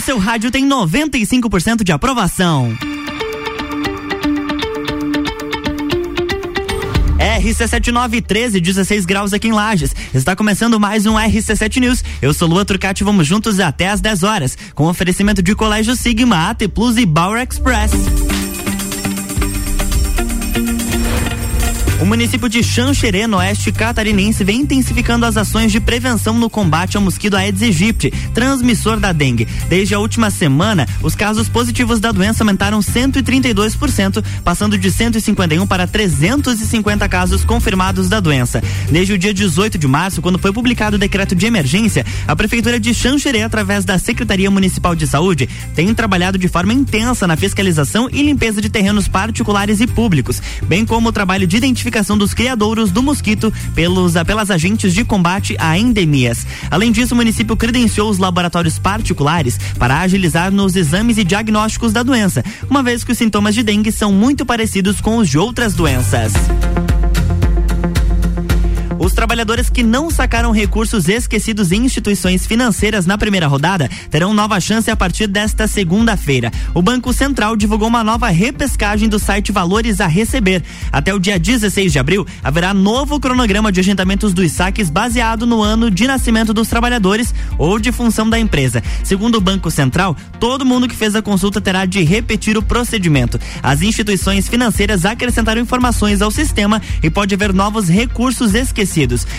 Seu rádio tem 95% de aprovação. RC7913, 16 graus aqui em Lages. Está começando mais um RC7 News. Eu sou Lua Turcati, vamos juntos até às 10 horas, com oferecimento de Colégio Sigma, AT Plus e Bauer Express. O município de Xanxerê, no oeste catarinense, vem intensificando as ações de prevenção no combate ao mosquito Aedes aegypti, transmissor da dengue. Desde a última semana, os casos positivos da doença aumentaram 132%, passando de 151 para 350 casos confirmados da doença. Desde o dia 18 de março, quando foi publicado o decreto de emergência, a prefeitura de Xanxerê, através da Secretaria Municipal de Saúde, tem trabalhado de forma intensa na fiscalização e limpeza de terrenos particulares e públicos, bem como o trabalho de identificação identificação dos criadouros do mosquito pelos, pelas agentes de combate a endemias. Além disso, o município credenciou os laboratórios particulares para agilizar nos exames e diagnósticos da doença, uma vez que os sintomas de dengue são muito parecidos com os de outras doenças. Os trabalhadores que não sacaram recursos esquecidos em instituições financeiras na primeira rodada terão nova chance a partir desta segunda-feira. O Banco Central divulgou uma nova repescagem do site Valores a Receber. Até o dia 16 de abril, haverá novo cronograma de agendamentos dos saques baseado no ano de nascimento dos trabalhadores ou de função da empresa. Segundo o Banco Central, todo mundo que fez a consulta terá de repetir o procedimento. As instituições financeiras acrescentaram informações ao sistema e pode haver novos recursos esquecidos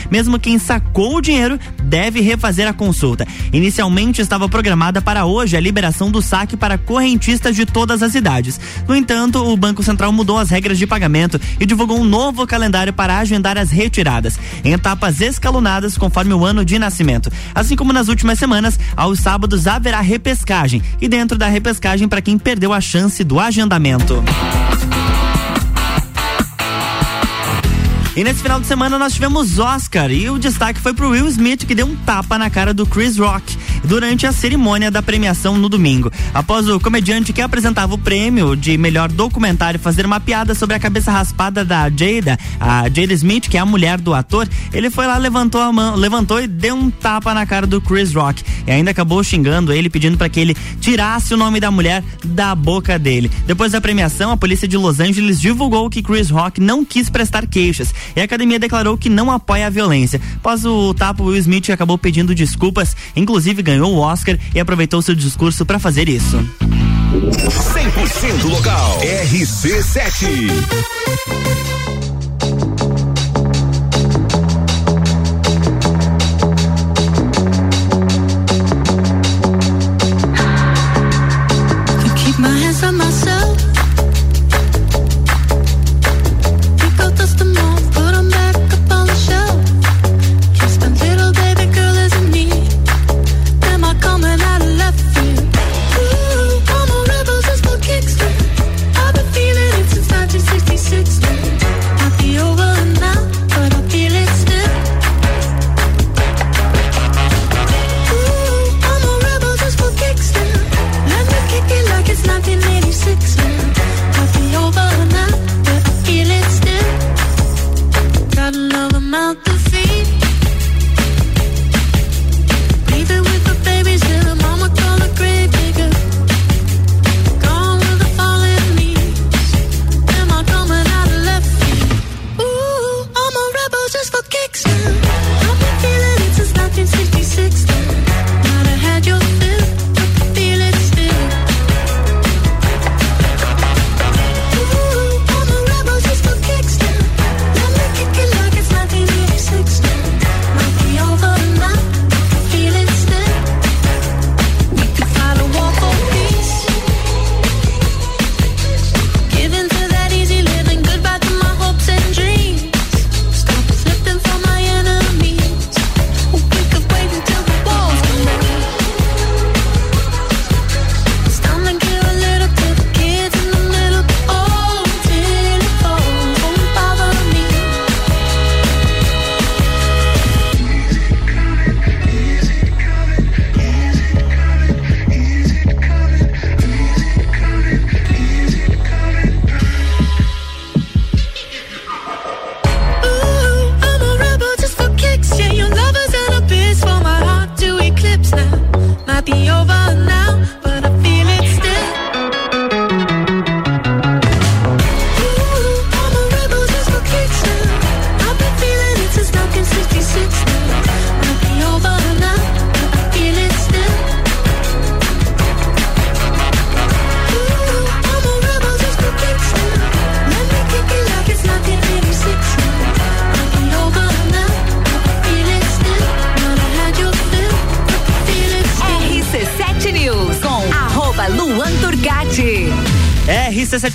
Mesmo quem sacou o dinheiro deve refazer a consulta. Inicialmente estava programada para hoje a liberação do saque para correntistas de todas as idades. No entanto, o Banco Central mudou as regras de pagamento e divulgou um novo calendário para agendar as retiradas, em etapas escalonadas conforme o ano de nascimento. Assim como nas últimas semanas, aos sábados haverá repescagem e dentro da repescagem para quem perdeu a chance do agendamento. E nesse final de semana nós tivemos Oscar e o destaque foi pro Will Smith que deu um tapa na cara do Chris Rock durante a cerimônia da premiação no domingo. Após o comediante que apresentava o prêmio de melhor documentário fazer uma piada sobre a cabeça raspada da Jada, a Jada Smith, que é a mulher do ator, ele foi lá, levantou a mão, levantou e deu um tapa na cara do Chris Rock e ainda acabou xingando ele, pedindo para que ele tirasse o nome da mulher da boca dele. Depois da premiação, a polícia de Los Angeles divulgou que Chris Rock não quis prestar queixas e a academia declarou que não apoia a violência. Após o tapo, Will Smith acabou pedindo desculpas, inclusive ganhou o Oscar e aproveitou seu discurso para fazer isso. 100% local. RC7.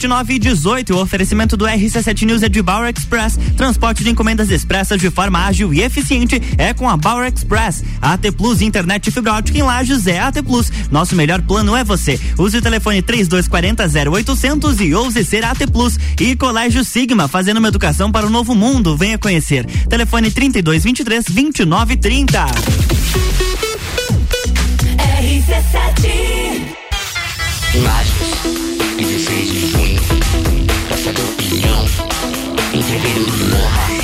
RC7918, o oferecimento do RC7 News é de Bauer Express. Transporte de encomendas expressas de forma ágil e eficiente é com a Bauer Express. AT Plus Internet Fibra Ótica em Lages é AT Plus. Nosso melhor plano é você. Use o telefone 3240 0800 e ouse ser AT Plus. E Colégio Sigma, fazendo uma educação para o novo mundo. Venha conhecer. Telefone 3223 2930. RC7 Lages, 16 de junho, entreveiro do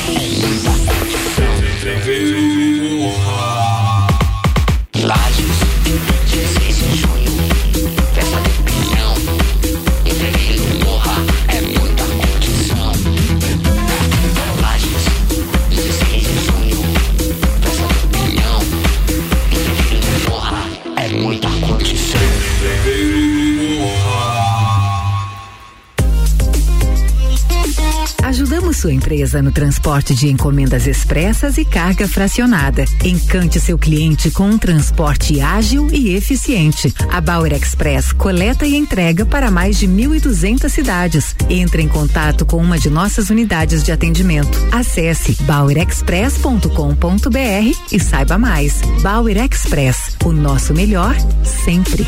sua empresa no transporte de encomendas expressas e carga fracionada. Encante seu cliente com um transporte ágil e eficiente. A Bauer Express coleta e entrega para mais de 1.200 cidades. Entre em contato com uma de nossas unidades de atendimento. Acesse bauerexpress.com.br e saiba mais. Bauer Express, o nosso melhor sempre.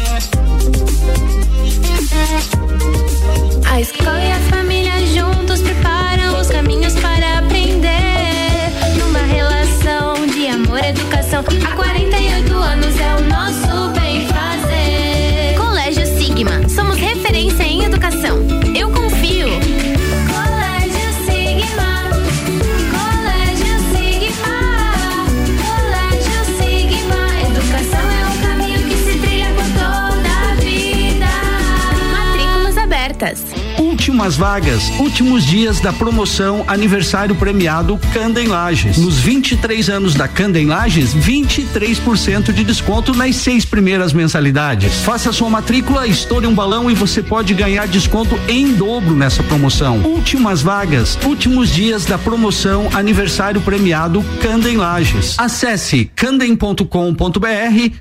Últimas vagas, últimos dias da promoção aniversário premiado Candem Lages. Nos 23 anos da Candem Lages, 23% de desconto nas seis primeiras mensalidades. Faça sua matrícula, estoure um balão e você pode ganhar desconto em dobro nessa promoção. Últimas vagas, últimos dias da promoção aniversário premiado Candem Lages. Acesse candem.com.br,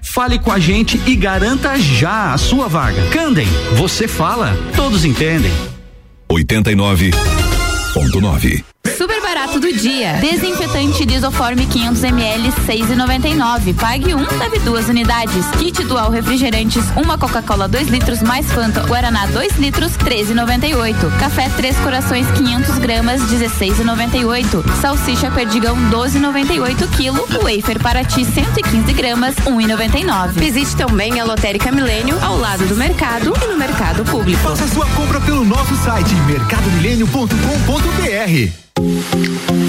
fale com a gente e garanta já a sua vaga. Candem, você fala, todos entendem. 89.9. Super barato do dia. Desinfetante Lisoforme 500 ml 6,99. Pague um, leve duas unidades. Kit Dual Refrigerantes, uma Coca-Cola 2 litros mais Fanta Guaraná 2 litros 13,98. Café Três Corações 500 gramas 16,98. Salsicha Perdigão 12,98 quilo. Wafer Paraty 115 gramas 1,99. Visite também a Lotérica Milênio ao lado do mercado e no mercado público. Faça sua compra pelo nosso site mercadomilênio.com.br.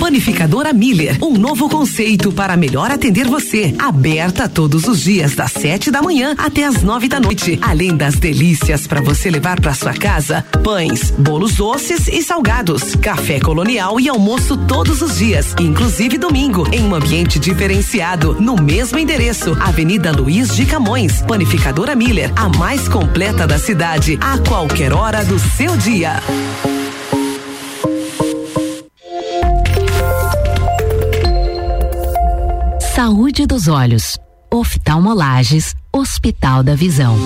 Panificadora Miller, um novo conceito para melhor atender você. Aberta todos os dias das sete da manhã até as nove da noite. Além das delícias para você levar para sua casa, pães, bolos doces e salgados, café colonial e almoço todos os dias, inclusive domingo, em um ambiente diferenciado, no mesmo endereço, Avenida Luiz de Camões. Panificadora Miller, a mais completa da cidade, a qualquer hora do seu dia. Saúde dos olhos. Oftalmolages, Hospital da Visão.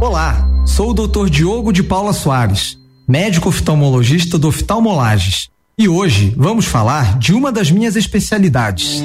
Olá, sou o Dr. Diogo de Paula Soares, médico oftalmologista do Oftalmolages. E hoje vamos falar de uma das minhas especialidades.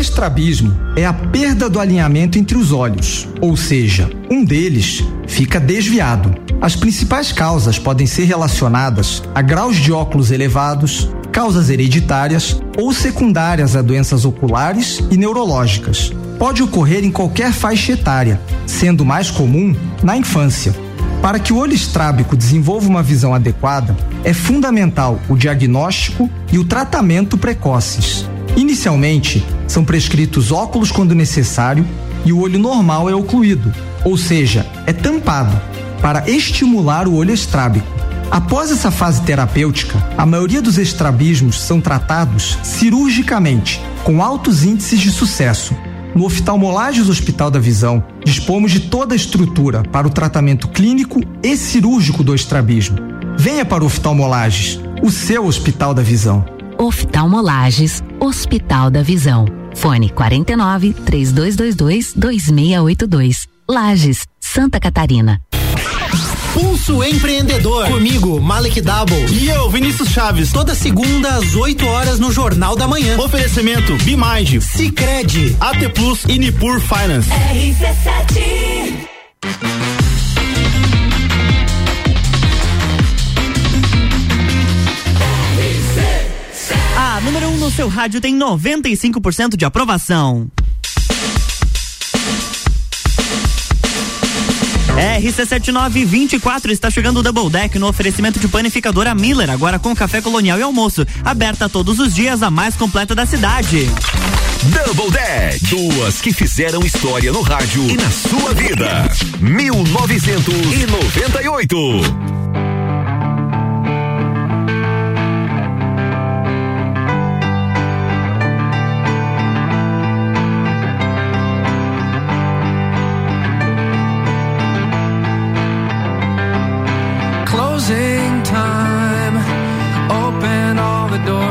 Estrabismo é a perda do alinhamento entre os olhos, ou seja, um deles fica desviado. As principais causas podem ser relacionadas a graus de óculos elevados, causas hereditárias ou secundárias a doenças oculares e neurológicas. Pode ocorrer em qualquer faixa etária, sendo mais comum na infância. Para que o olho estrábico desenvolva uma visão adequada, é fundamental o diagnóstico e o tratamento precoces. Inicialmente, são prescritos óculos quando necessário e o olho normal é ocluído, ou seja, é tampado, para estimular o olho estrábico. Após essa fase terapêutica, a maioria dos estrabismos são tratados cirurgicamente, com altos índices de sucesso. No Oftalmolages Hospital da Visão, dispomos de toda a estrutura para o tratamento clínico e cirúrgico do estrabismo. Venha para o Oftalmolages, o seu Hospital da Visão. Oftalmolages, Hospital da Visão. Fone 49 3222 2682. Lages, Santa Catarina. Pulso Empreendedor. Comigo, Malek Double. E eu, Vinícius Chaves. Toda segunda às 8 horas no Jornal da Manhã. Oferecimento Bimage, Cicred, AT Plus e Nipur Finance. RC7 Número 1 um no seu rádio tem 95% de aprovação. RC7924 está chegando o Double Deck no oferecimento de panificadora Miller, agora com café colonial e almoço. Aberta todos os dias, a mais completa da cidade. Double Deck. Duas que fizeram história no rádio e na sua vida. 1998.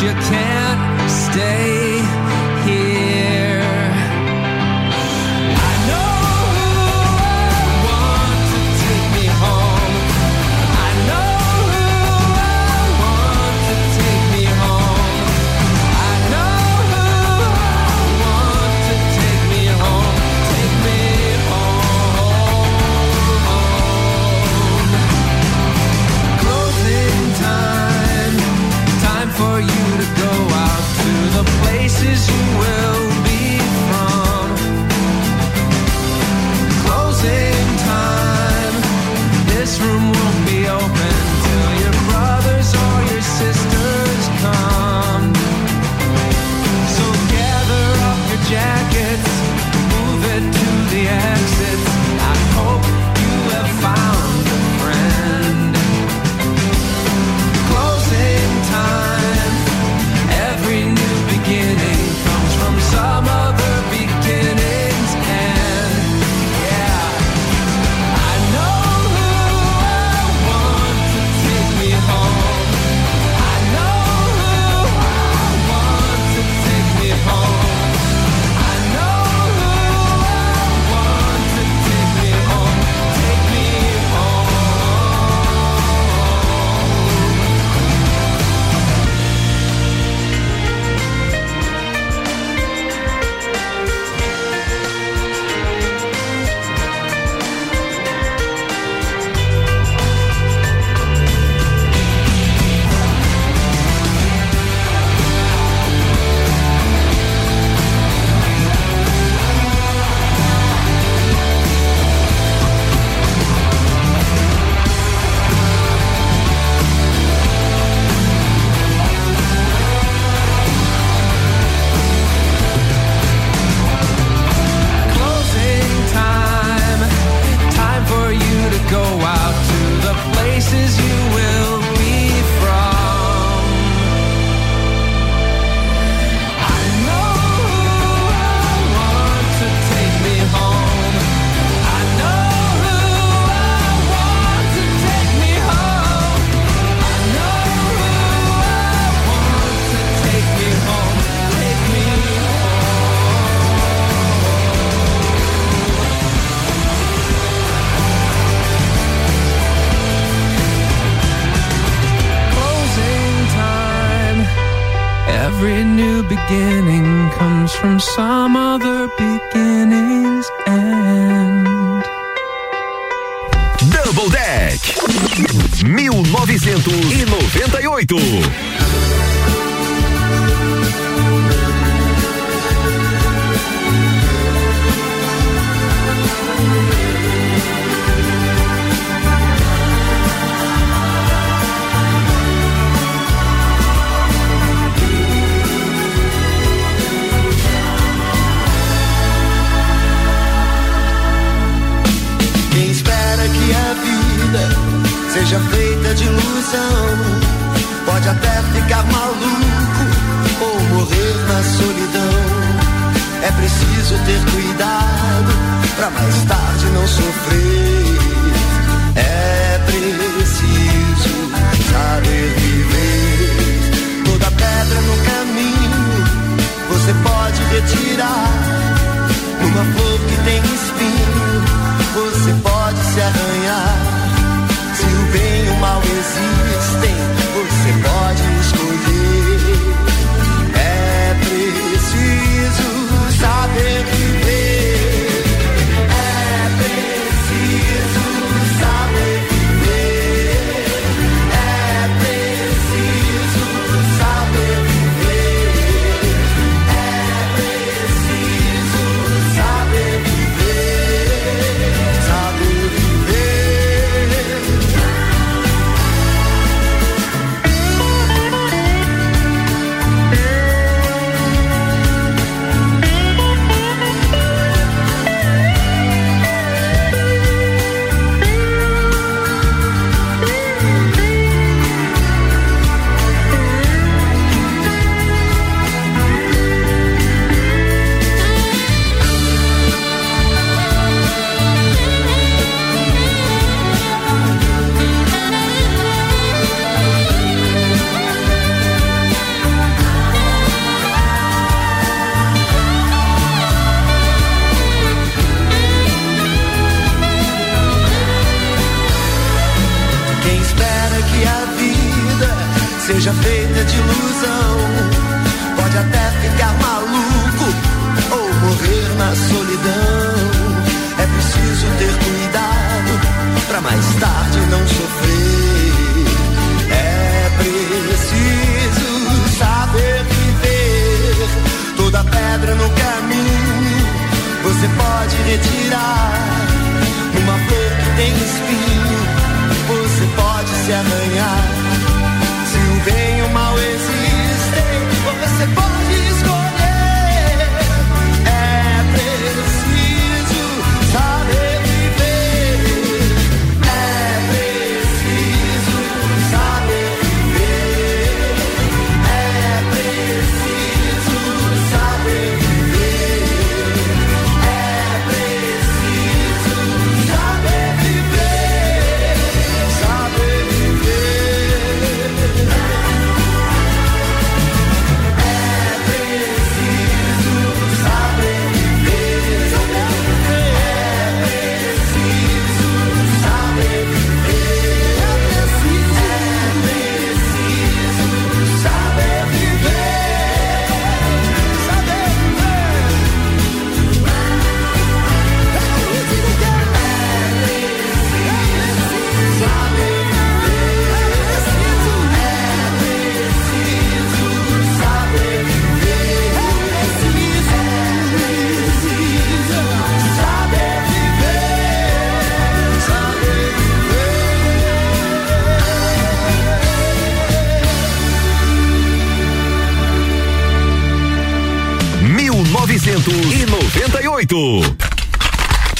you can't stay feita de ilusão pode até ficar maluco ou morrer na solidão. É preciso ter cuidado pra mais tarde não sofrer. É preciso saber viver. Toda pedra no caminho você pode retirar.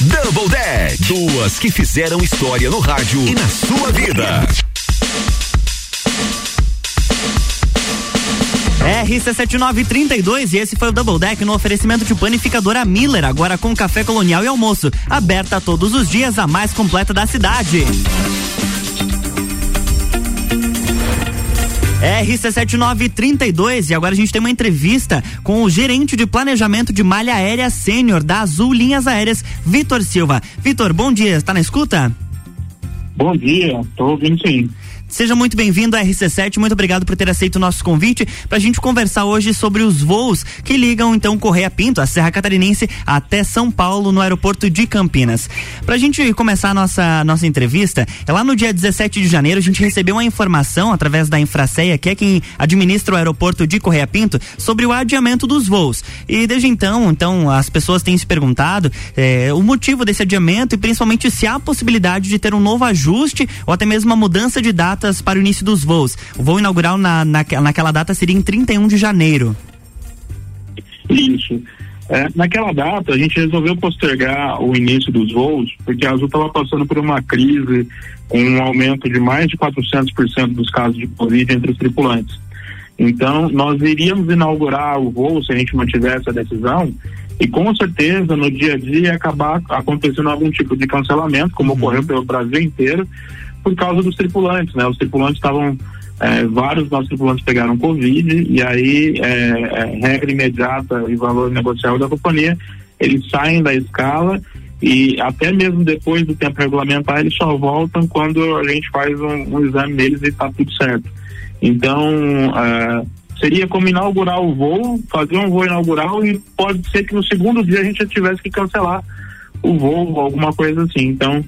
Double Deck. Duas que fizeram história no rádio e na sua vida. RC7932 e esse foi o Double Deck no oferecimento de panificadora Miller, agora com café colonial e almoço. Aberta todos os dias, a mais completa da cidade. RC7932 e agora a gente tem uma entrevista com o gerente de planejamento de malha aérea sênior da Azul Linhas Aéreas, Vitor Silva. Vitor, bom dia, está na escuta? Bom dia, tô ouvindo sim. Seja muito bem-vindo à RC7, muito obrigado por ter aceito o nosso convite para a gente conversar hoje sobre os voos que ligam então Correia Pinto, a Serra Catarinense, até São Paulo, no aeroporto de Campinas. Para a gente começar a nossa, nossa entrevista, é lá no dia 17 de janeiro a gente recebeu uma informação através da Infraceia, que é quem administra o aeroporto de Correia Pinto, sobre o adiamento dos voos. E desde então, então as pessoas têm se perguntado eh, o motivo desse adiamento e principalmente se há possibilidade de ter um novo ajuste ou até mesmo uma mudança de data datas para o início dos voos. O voo inaugural na, na, naquela data seria em 31 de janeiro. Isso. É, naquela data, a gente resolveu postergar o início dos voos, porque a Azul estava passando por uma crise com um aumento de mais de 400% dos casos de Covid entre os tripulantes. Então, nós iríamos inaugurar o voo se a gente mantivesse a decisão, e com certeza no dia a dia ia acabar acontecendo algum tipo de cancelamento, como ocorreu pelo Brasil inteiro, por causa dos tripulantes, né? Os tripulantes estavam é, vários nossos tripulantes pegaram Covid e aí, é, é, regra imediata e valor negociável da companhia, eles saem da escala e até mesmo depois do tempo regulamentar eles só voltam quando a gente faz um, um exame neles e está tudo certo. Então, é, seria como inaugurar o voo, fazer um voo inaugural e pode ser que no segundo dia a gente já tivesse que cancelar o voo, alguma coisa assim. Então,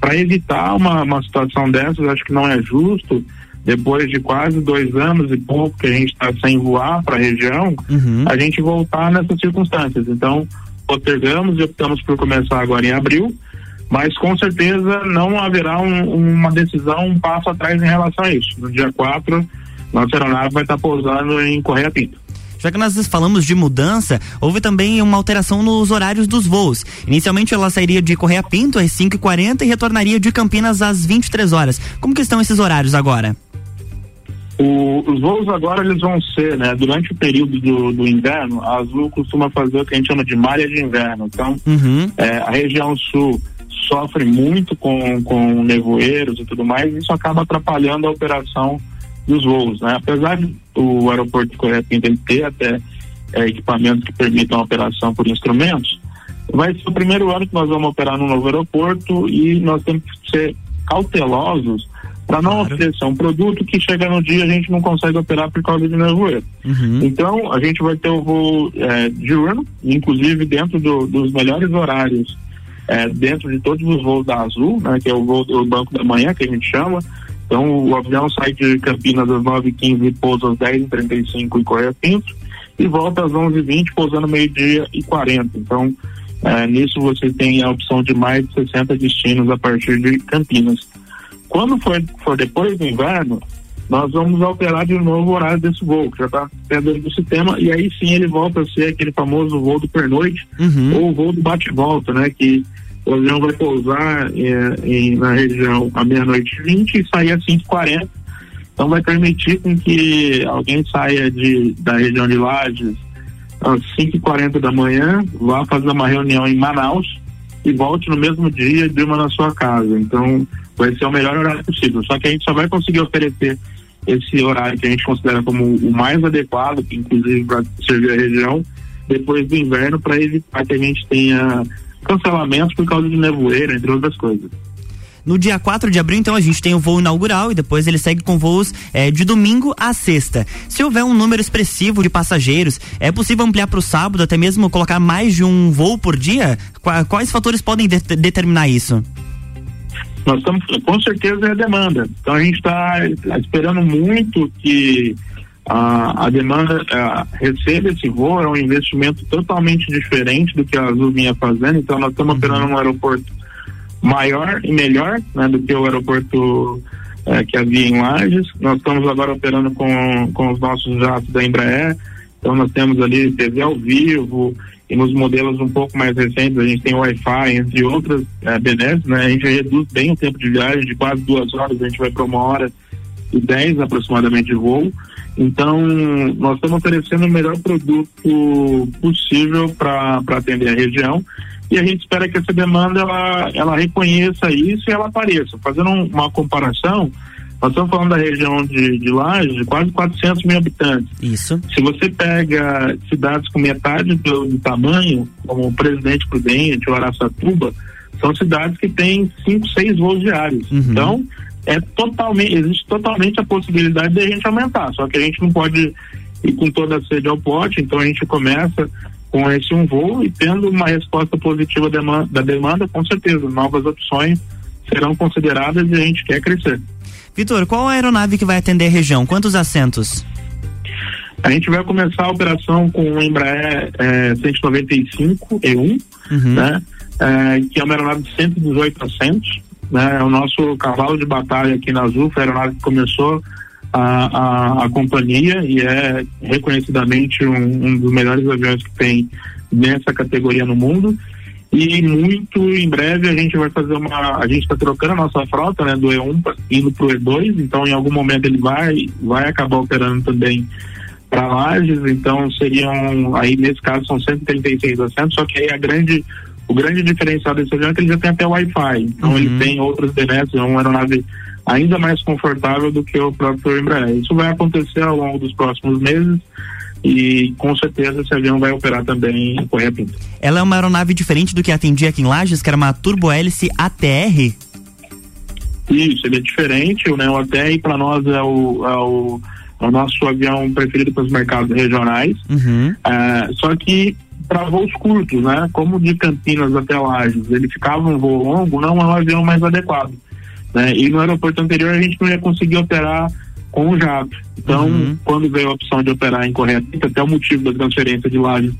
para evitar uma, uma situação dessas, acho que não é justo depois de quase dois anos e pouco que a gente está sem voar para a região, uhum. a gente voltar nessas circunstâncias. Então, postergamos e optamos por começar agora em abril, mas com certeza não haverá um, uma decisão, um passo atrás em relação a isso. No dia 4, nossa aeronave vai estar pousando em Correia Pinto. Já que nós falamos de mudança, houve também uma alteração nos horários dos voos. Inicialmente ela sairia de Correia Pinto às 5h40 e retornaria de Campinas às 23 horas. Como que estão esses horários agora? O, os voos agora eles vão ser, né, durante o período do, do, inverno, a Azul costuma fazer o que a gente chama de malha de inverno. Então, uhum. é, a região sul sofre muito com, com nevoeiros e tudo mais, e isso acaba atrapalhando a operação dos voos, né? Apesar de o aeroporto de Correia Pinto ter até é, equipamentos que permitam a operação por instrumentos, vai ser o primeiro ano que nós vamos operar no novo aeroporto e nós temos que ser cautelosos para não claro. oferecer um produto que chega no dia a gente não consegue operar por causa de nevoeiro. Uhum. Então, a gente vai ter o voo é, diurno, inclusive dentro do, dos melhores horários, é, dentro de todos os voos da Azul, né, que é o voo do Banco da Manhã, que a gente chama. Então, o avião sai de Campinas às 9h15 e pousa às 10h35 em Correia Pinto, e volta às 11h20, pousando meio-dia e 40. Então, é, nisso você tem a opção de mais de 60 destinos a partir de Campinas. Quando for, for depois do inverno, nós vamos alterar de novo o horário desse voo, que já está dentro do sistema, e aí sim ele volta a ser aquele famoso voo do pernoite, uhum. ou o voo do bate-volta, né? Que o avião vai pousar é, em, na região à meia-noite e 20 e sair às 5h40. Então vai permitir com que alguém saia de, da região de Lages às 5h40 da manhã, vá fazer uma reunião em Manaus e volte no mesmo dia e durma na sua casa. Então vai ser o melhor horário possível. Só que a gente só vai conseguir oferecer esse horário que a gente considera como o mais adequado, inclusive para servir a região, depois do inverno, para evitar que a gente tenha cancelamentos por causa de nevoeiro, entre outras coisas. No dia 4 de abril, então, a gente tem o voo inaugural e depois ele segue com voos é, de domingo a sexta. Se houver um número expressivo de passageiros, é possível ampliar para o sábado, até mesmo colocar mais de um voo por dia? Quais fatores podem de determinar isso? Nós estamos, com certeza, é a demanda. Então a gente está esperando muito que a, a demanda a, receba esse voo, é um investimento totalmente diferente do que a Azul vinha fazendo, então nós estamos operando um aeroporto maior e melhor né, do que o aeroporto é, que havia em Lages. Nós estamos agora operando com, com os nossos jatos da Embraer, então nós temos ali TV ao vivo e nos modelos um pouco mais recentes a gente tem Wi-Fi, entre outras é, benesses, né? A gente reduz bem o tempo de viagem, de quase duas horas, a gente vai para uma hora e dez aproximadamente de voo. Então, nós estamos oferecendo o melhor produto possível para atender a região e a gente espera que essa demanda ela, ela reconheça isso e ela apareça. Fazendo um, uma comparação, nós estamos falando da região de, de Lages, de quase 400 mil habitantes. Isso. Se você pega cidades com metade do, do tamanho, como Presidente Prudente ou Araçatuba, são cidades que têm cinco, seis voos diários. Uhum. Então, é totalmente, existe totalmente a possibilidade de a gente aumentar, só que a gente não pode ir com toda a sede ao pote, então a gente começa com esse um voo e tendo uma resposta positiva da demanda, com certeza, novas opções serão consideradas e a gente quer crescer. Vitor, qual a aeronave que vai atender a região? Quantos assentos? A gente vai começar a operação com o Embraer é, 195 E1, uhum. né? É, que é uma aeronave de 118 assentos. Né? É o nosso cavalo de batalha aqui na Azul, foi a aeronave que começou a, a, a companhia e é reconhecidamente um, um, dos melhores aviões que tem nessa categoria no mundo. E muito em breve a gente vai fazer uma. A gente está trocando a nossa frota, né, do E1 pra, indo para o E2, então em algum momento ele vai, vai acabar operando também para lajes, então seriam, aí nesse caso são 136 assentos, só que aí a grande, o grande diferencial desse avião é que ele já tem até Wi-Fi, então ele tem outros benesses, é uma aeronave ainda mais confortável do que o próprio Embraer. Isso vai acontecer ao longo dos próximos meses e com certeza esse avião vai operar também em Correia Pinto. Ela é uma aeronave diferente do que atendia aqui em Lages, que era uma turbo hélice ATR? Isso, ele é diferente, né? O ATR para nós é o, é o, é o nosso avião preferido para os mercados regionais, uhum. é, só que para voos curtos, né? Como de Campinas até Lages, ele ficava um voo longo, não é um avião mais adequado. Né? E no aeroporto anterior a gente não ia conseguir operar com o jato. Então, uhum. quando veio a opção de operar em Correia Pinto, até o motivo da transferência de Lages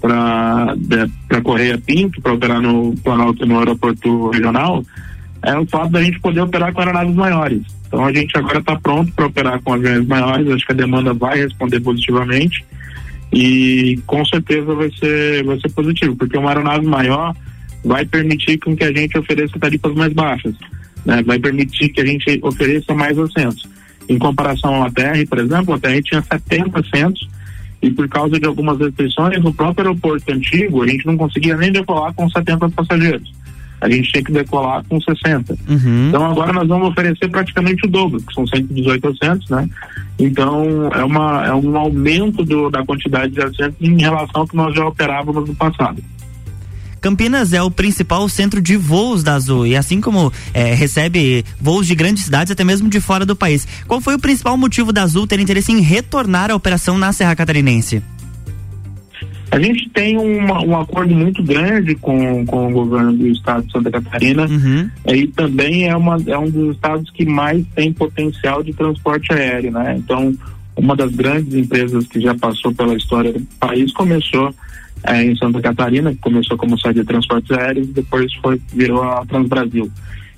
para Correia Pinto, para operar no Planalto no aeroporto regional, é o fato da gente poder operar com aeronaves maiores. Então a gente agora está pronto para operar com aviões maiores, acho que a demanda vai responder positivamente e com certeza vai ser, vai ser positivo, porque uma aeronave maior vai permitir com que a gente ofereça tarifas mais baixas, né? vai permitir que a gente ofereça mais assentos. Em comparação ao ATR, por exemplo, o ATR tinha 70 assentos e por causa de algumas restrições, no próprio aeroporto antigo, a gente não conseguia nem decolar com 70 passageiros. A gente tinha que decolar com 60. Uhum. Então agora nós vamos oferecer praticamente o dobro, que são 118 assentos, né? Então é, uma, é um aumento do, da quantidade de assentos em relação ao que nós já operávamos no passado. Campinas é o principal centro de voos da Azul e assim como é, recebe voos de grandes cidades, até mesmo de fora do país. Qual foi o principal motivo da Azul ter interesse em retornar a operação na Serra Catarinense? A gente tem uma, um acordo muito grande com, com o governo do estado de Santa Catarina uhum. e também é, uma, é um dos estados que mais tem potencial de transporte aéreo, né? Então, uma das grandes empresas que já passou pela história do país começou é, em Santa Catarina, que começou como sede de transportes aéreos e depois foi, virou a Transbrasil.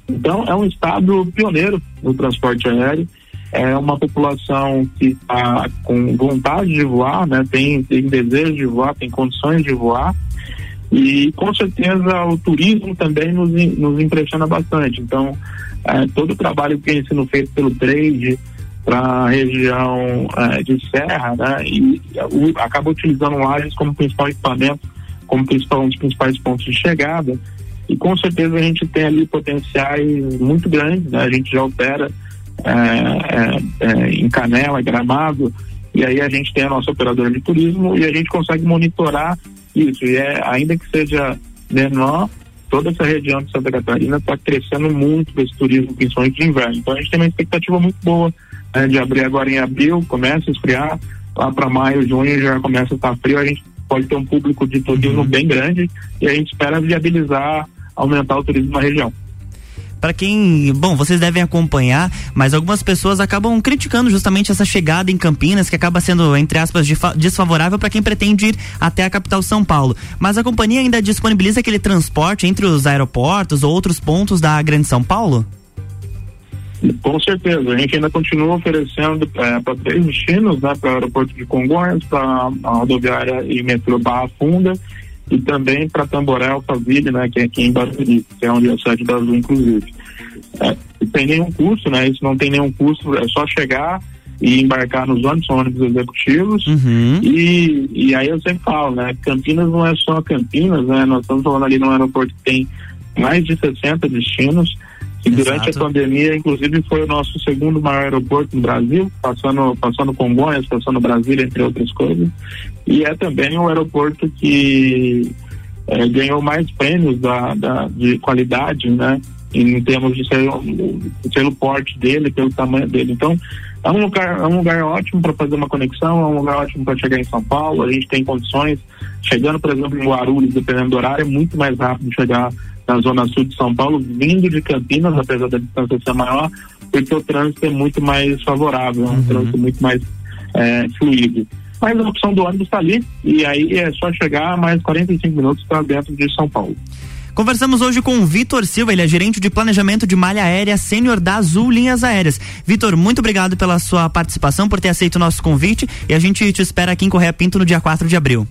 Então, é um estado pioneiro no transporte aéreo é uma população que está com vontade de voar, né? tem, tem desejo de voar, tem condições de voar e com certeza o turismo também nos, nos impressiona bastante. Então, é, todo o trabalho que tem sendo feito pelo trade para a região é, de Serra, né? E o, acaba utilizando Lages como principal equipamento, como principal, um dos principais pontos de chegada. E com certeza a gente tem ali potenciais muito grandes, né? A gente já opera em Canela, Gramado, e aí a gente tem a nossa operadora de turismo e a gente consegue monitorar isso. E é, ainda que seja menor, toda essa região de Santa Catarina está crescendo muito esse turismo, principalmente de inverno. Então a gente tem uma expectativa muito boa né, de abrir agora em abril, começa a esfriar, lá para maio, junho já começa a estar frio, a gente pode ter um público de turismo uhum. bem grande e a gente espera viabilizar, aumentar o turismo na região para quem, bom, vocês devem acompanhar, mas algumas pessoas acabam criticando justamente essa chegada em Campinas, que acaba sendo, entre aspas, desfavorável para quem pretende ir até a capital São Paulo. Mas a companhia ainda disponibiliza aquele transporte entre os aeroportos ou outros pontos da Grande São Paulo? Com certeza, a gente ainda continua oferecendo é, para três destinos, né, para o aeroporto de Congonhas, para a rodoviária e metrô Barra Funda e também para Tamboré Alphaville, né, que é aqui em Barueri, que é onde é a sede da Azul, inclusive. É, tem nenhum custo, né? Isso não tem nenhum custo, é só chegar e embarcar nos ônibus, são ônibus executivos. Uhum. E, e aí eu sempre falo, né? Campinas não é só Campinas, né? Nós estamos falando ali num aeroporto que tem mais de 60 destinos. E durante a pandemia, inclusive, foi o nosso segundo maior aeroporto no Brasil, passando, passando Congonhas, passando Brasília, entre outras coisas. E é também um aeroporto que é, ganhou mais prêmios da, da, de qualidade, né? Em termos de ser, pelo porte dele, pelo tamanho dele. Então, é um lugar, é um lugar ótimo para fazer uma conexão, é um lugar ótimo para chegar em São Paulo. A gente tem condições, chegando, por exemplo, em Guarulhos, dependendo do horário, é muito mais rápido chegar na zona sul de São Paulo, vindo de Campinas, apesar da distância ser maior, porque o trânsito é muito mais favorável, é um trânsito muito mais é, fluido. Mas a opção do ônibus está ali, e aí é só chegar mais 45 minutos para dentro de São Paulo. Conversamos hoje com o Vitor Silva, ele é gerente de planejamento de malha aérea sênior da Azul Linhas Aéreas. Vitor, muito obrigado pela sua participação, por ter aceito o nosso convite e a gente te espera aqui em Correia Pinto no dia 4 de abril.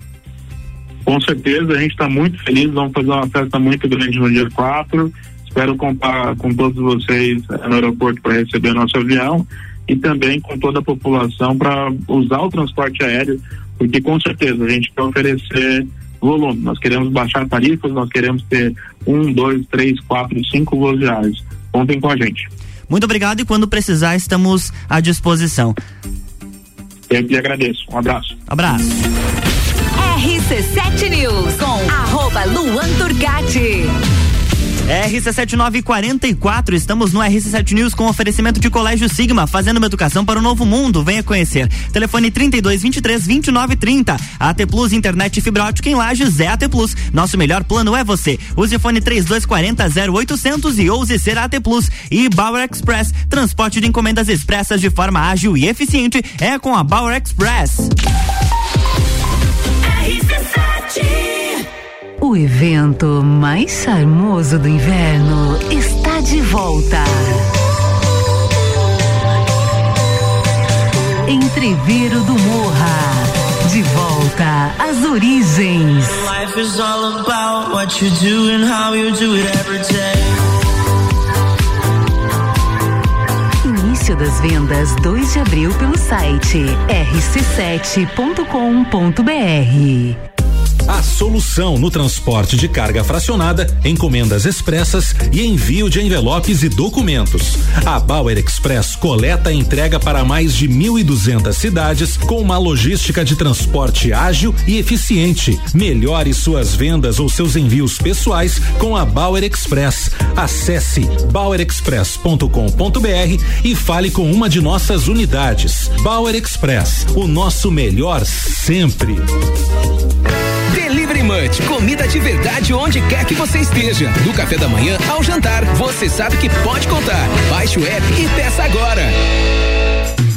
Com certeza, a gente está muito feliz, vamos fazer uma festa muito grande no dia 4. Espero contar com todos vocês eh, no aeroporto para receber nosso avião e também com toda a população para usar o transporte aéreo, porque com certeza a gente quer oferecer volume. Nós queremos baixar tarifas, nós queremos ter um, dois, três, quatro, cinco voos diários. Contem com a gente. Muito obrigado e quando precisar estamos à disposição. Eu que agradeço. Um abraço. Abraço. RC7 News com arroba Luan Turcati. RC7944, estamos no RC7 News com oferecimento de Colégio Sigma, fazendo uma educação para o novo mundo. Venha conhecer. Telefone 3223 2930. AT Plus, internet fibra ótica em Lages é AT Plus. Nosso melhor plano é você. Use fone 3240 0800 e ouse ser AT Plus. E Bauer Express, transporte de encomendas expressas de forma ágil e eficiente é com a Bauer Express. O evento mais charmoso do inverno está de volta. Entreveiro do Morra. De volta às origens. Life is all about what you do and how you do it every day. Início das vendas 2 de abril pelo site rc7.com.br. A solução no transporte de carga fracionada, encomendas expressas e envio de envelopes e documentos. A Bauer Express coleta e entrega para mais de 1.200 cidades com uma logística de transporte ágil e eficiente. Melhore suas vendas ou seus envios pessoais com a Bauer Express. Acesse bauerexpress.com.br e fale com uma de nossas unidades. Bauer Express, o nosso melhor sempre. Delivery Munch, comida de verdade onde quer que você esteja. Do café da manhã ao jantar, você sabe que pode contar. Baixe o app e peça agora.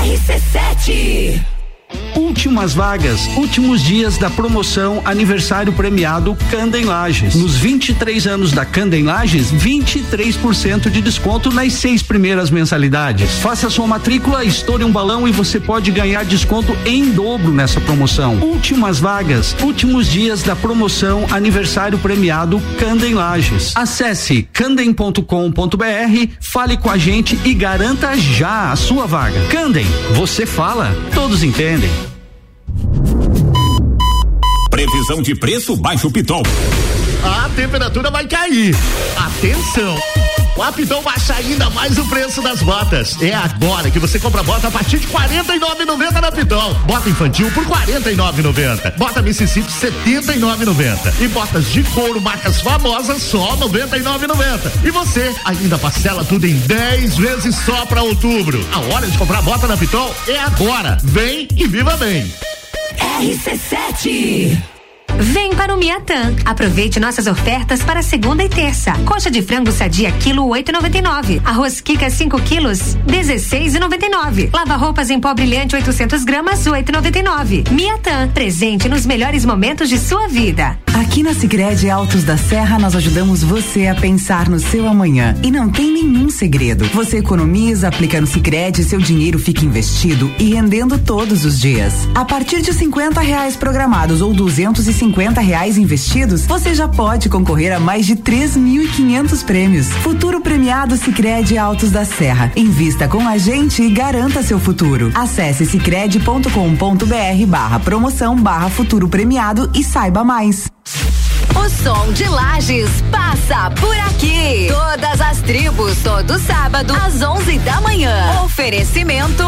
RC7 Últimas vagas, últimos dias da promoção aniversário premiado Candem Lages. Nos 23 anos da Candem Lages, 23% de desconto nas seis primeiras mensalidades. Faça sua matrícula, estoure um balão e você pode ganhar desconto em dobro nessa promoção. Últimas vagas, últimos dias da promoção aniversário premiado Candem Lages. Acesse candem.com.br, fale com a gente e garanta já a sua vaga. Candem, você fala, todos entendem. Previsão de preço baixo Pitol. A temperatura vai cair. Atenção! O Apitão baixa ainda mais o preço das botas. É agora que você compra bota a partir de R$ 49,90 na Pitol. Bota infantil por R$ 49,90. Bota Mississippi R$ 79,90. E botas de couro marcas famosas só R$ 99,90. E você ainda parcela tudo em 10 vezes só para outubro. A hora de comprar bota na Pitol é agora. Vem e viva bem. RC7 Vem para o Miatan. Aproveite nossas ofertas para segunda e terça. Coxa de frango sadia quilo 8,99. Arroz Kika 5 quilos 16,99. Lava roupas em pó brilhante 800 gramas 8,99. Miatan. Presente nos melhores momentos de sua vida. Aqui na Sicredi Altos da Serra nós ajudamos você a pensar no seu amanhã e não tem nenhum segredo. Você economiza, aplica no seu dinheiro fica investido e rendendo todos os dias. A partir de 50 reais programados ou 250 50 reais investidos, você já pode concorrer a mais de 3.500 prêmios. Futuro premiado Sicredi Altos da Serra. Invista com a gente e garanta seu futuro. Acesse sicredi.com.br barra promoção barra futuro premiado e saiba mais. O som de Lages passa por aqui. Todas as tribos, todo sábado, às 11 da manhã. Oferecimento: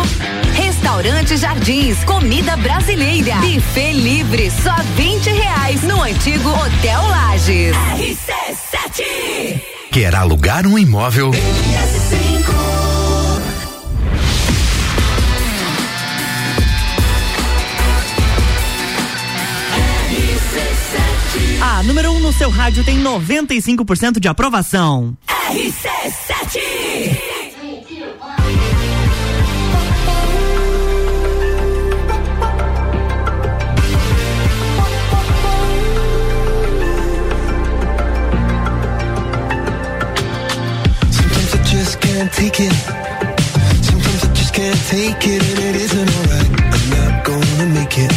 Restaurante Jardins, comida brasileira. Buffet livre, só 20 reais no antigo Hotel Lages. RC7 Quer alugar um imóvel? RC7 A número 1 um no seu rádio tem 95% de aprovação. RC7 Sometimes I just can't take it. Sometimes I just can't take it, and it isn't alright. I'm not gonna make it.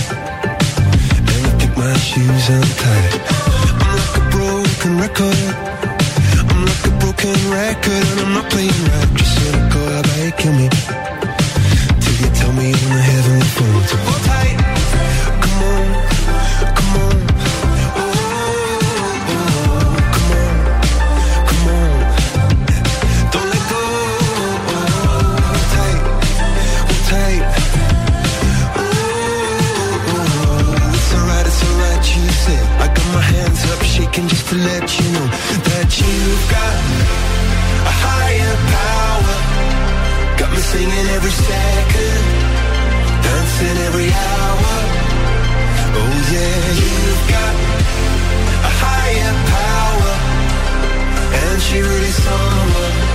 And I think my shoes untied. Broken record. I'm like a broken record, and I'm not playing right. Just cynical, how about you kill me? Till you tell me on the heavenly phone to hold tight. To let you know that you've got a higher power. Got me singing every second, dancing every hour. Oh yeah, you've got a higher power, and she really someone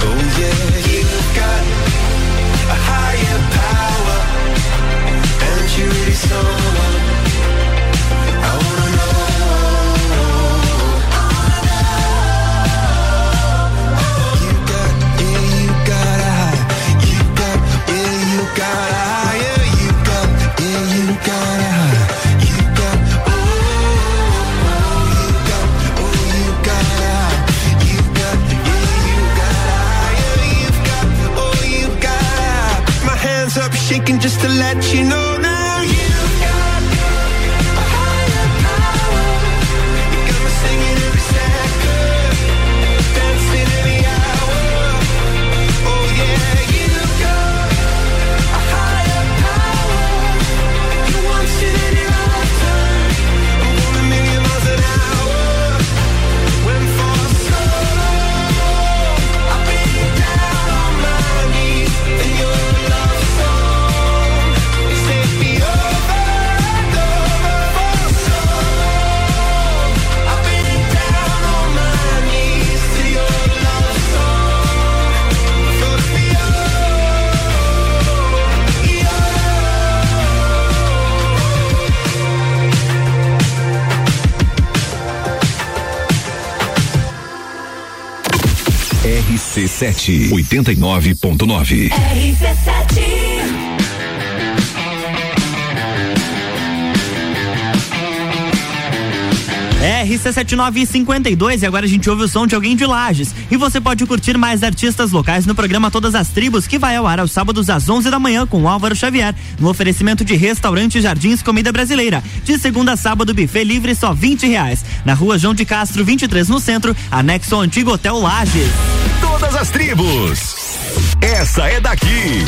Oh yeah, you've got a higher power, and you someone shaking just to let you RC7 89.9. RC7 RC7952 e agora a gente ouve o som de alguém de Lages. E você pode curtir mais artistas locais no programa Todas as Tribos, que vai ao ar aos sábados às 11 da manhã com Álvaro Xavier, no oferecimento de restaurante Jardins Comida Brasileira. De segunda a sábado, buffet livre só 20 reais. Na rua João de Castro, 23 no centro, anexo ao antigo Hotel Lages. As tribos. Essa é daqui.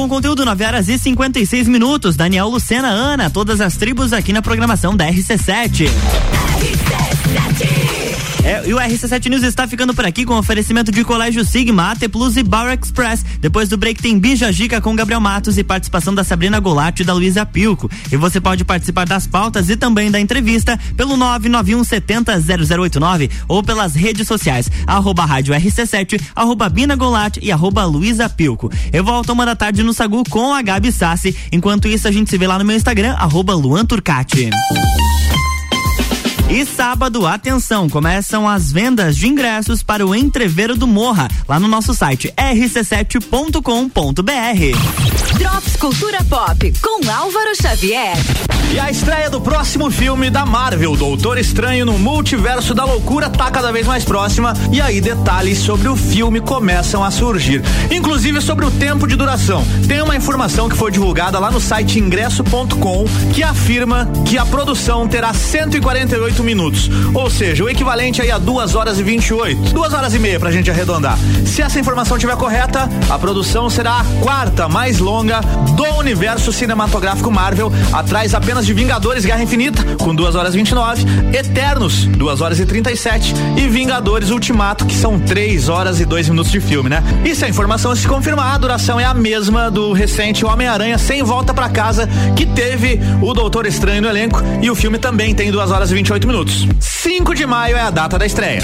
Com conteúdo 9 horas e 56 minutos. Daniel Lucena, Ana, todas as tribos aqui na programação da RC7. É, e o RC7 News está ficando por aqui com oferecimento de Colégio Sigma, AT Plus e Bauer Express. Depois do break tem Bija Gica com Gabriel Matos e participação da Sabrina Golatti e da Luísa Pilco. E você pode participar das pautas e também da entrevista pelo 991 70 0089 ou pelas redes sociais, arroba rádio RC7, arroba Bina Golatti e arroba Luísa Pilco. Eu volto uma da tarde no Sagu com a Gabi Sassi. Enquanto isso, a gente se vê lá no meu Instagram, arroba Luan Turcati. E sábado, atenção, começam as vendas de ingressos para o Entreveiro do Morra, lá no nosso site rc7.com.br. Drops Cultura Pop com Álvaro Xavier. E a estreia do próximo filme da Marvel, Doutor Estranho no Multiverso da Loucura, tá cada vez mais próxima. E aí, detalhes sobre o filme começam a surgir. Inclusive sobre o tempo de duração. Tem uma informação que foi divulgada lá no site ingresso.com que afirma que a produção terá 148 minutos. Ou seja, o equivalente aí a 2 horas e 28. 2 horas e meia pra gente arredondar. Se essa informação estiver correta, a produção será a quarta mais longa do universo cinematográfico Marvel, atrás apenas de Vingadores Guerra Infinita, com 2 horas e 29, Eternos, 2 horas e 37 e Vingadores Ultimato, que são 3 horas e 2 minutos de filme, né? E se a informação se confirmar, a duração é a mesma do recente Homem-Aranha Sem Volta pra Casa, que teve o Doutor Estranho no elenco e o filme também tem 2 horas e 28 minutos. 5 de maio é a data da estreia.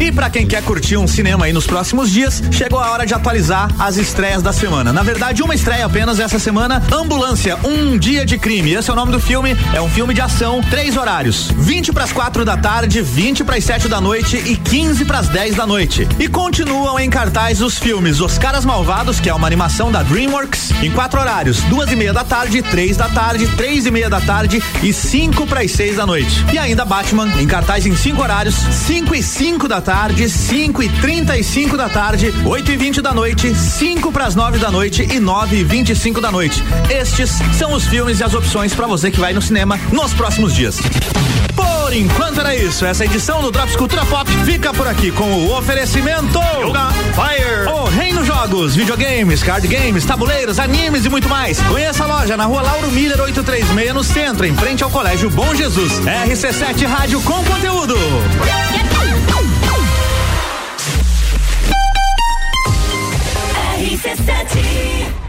E pra quem quer curtir um cinema aí nos próximos dias, chegou a hora de atualizar as estreias da semana. Na verdade, uma estreia apenas essa semana, Ambulância, um dia de crime. Esse é o nome do filme, é um filme de ação, três horários. 20 pras quatro da tarde, 20 pras sete da noite e 15 pras 10 da noite. E continuam em cartaz os filmes Os Caras Malvados, que é uma animação da DreamWorks, em quatro horários, duas e meia da tarde, três da tarde, três e meia da tarde e cinco pras seis da noite. E ainda Batman, em cartaz em cinco horários, cinco e cinco da tarde, cinco e trinta e cinco da tarde, oito e vinte da noite, cinco pras nove da noite e nove e vinte e cinco da noite. Estes são os filmes e as opções pra você que vai no cinema nos próximos dias. Por enquanto era isso. Essa edição do Drops Cultura Pop fica por aqui com o oferecimento Yoga Fire, o Reino Jogos, videogames, card games, tabuleiros, animes e muito mais. Conheça a loja na rua Lauro Miller 836 no centro, em frente ao Colégio Bom Jesus. RC7 Rádio com conteúdo. RC7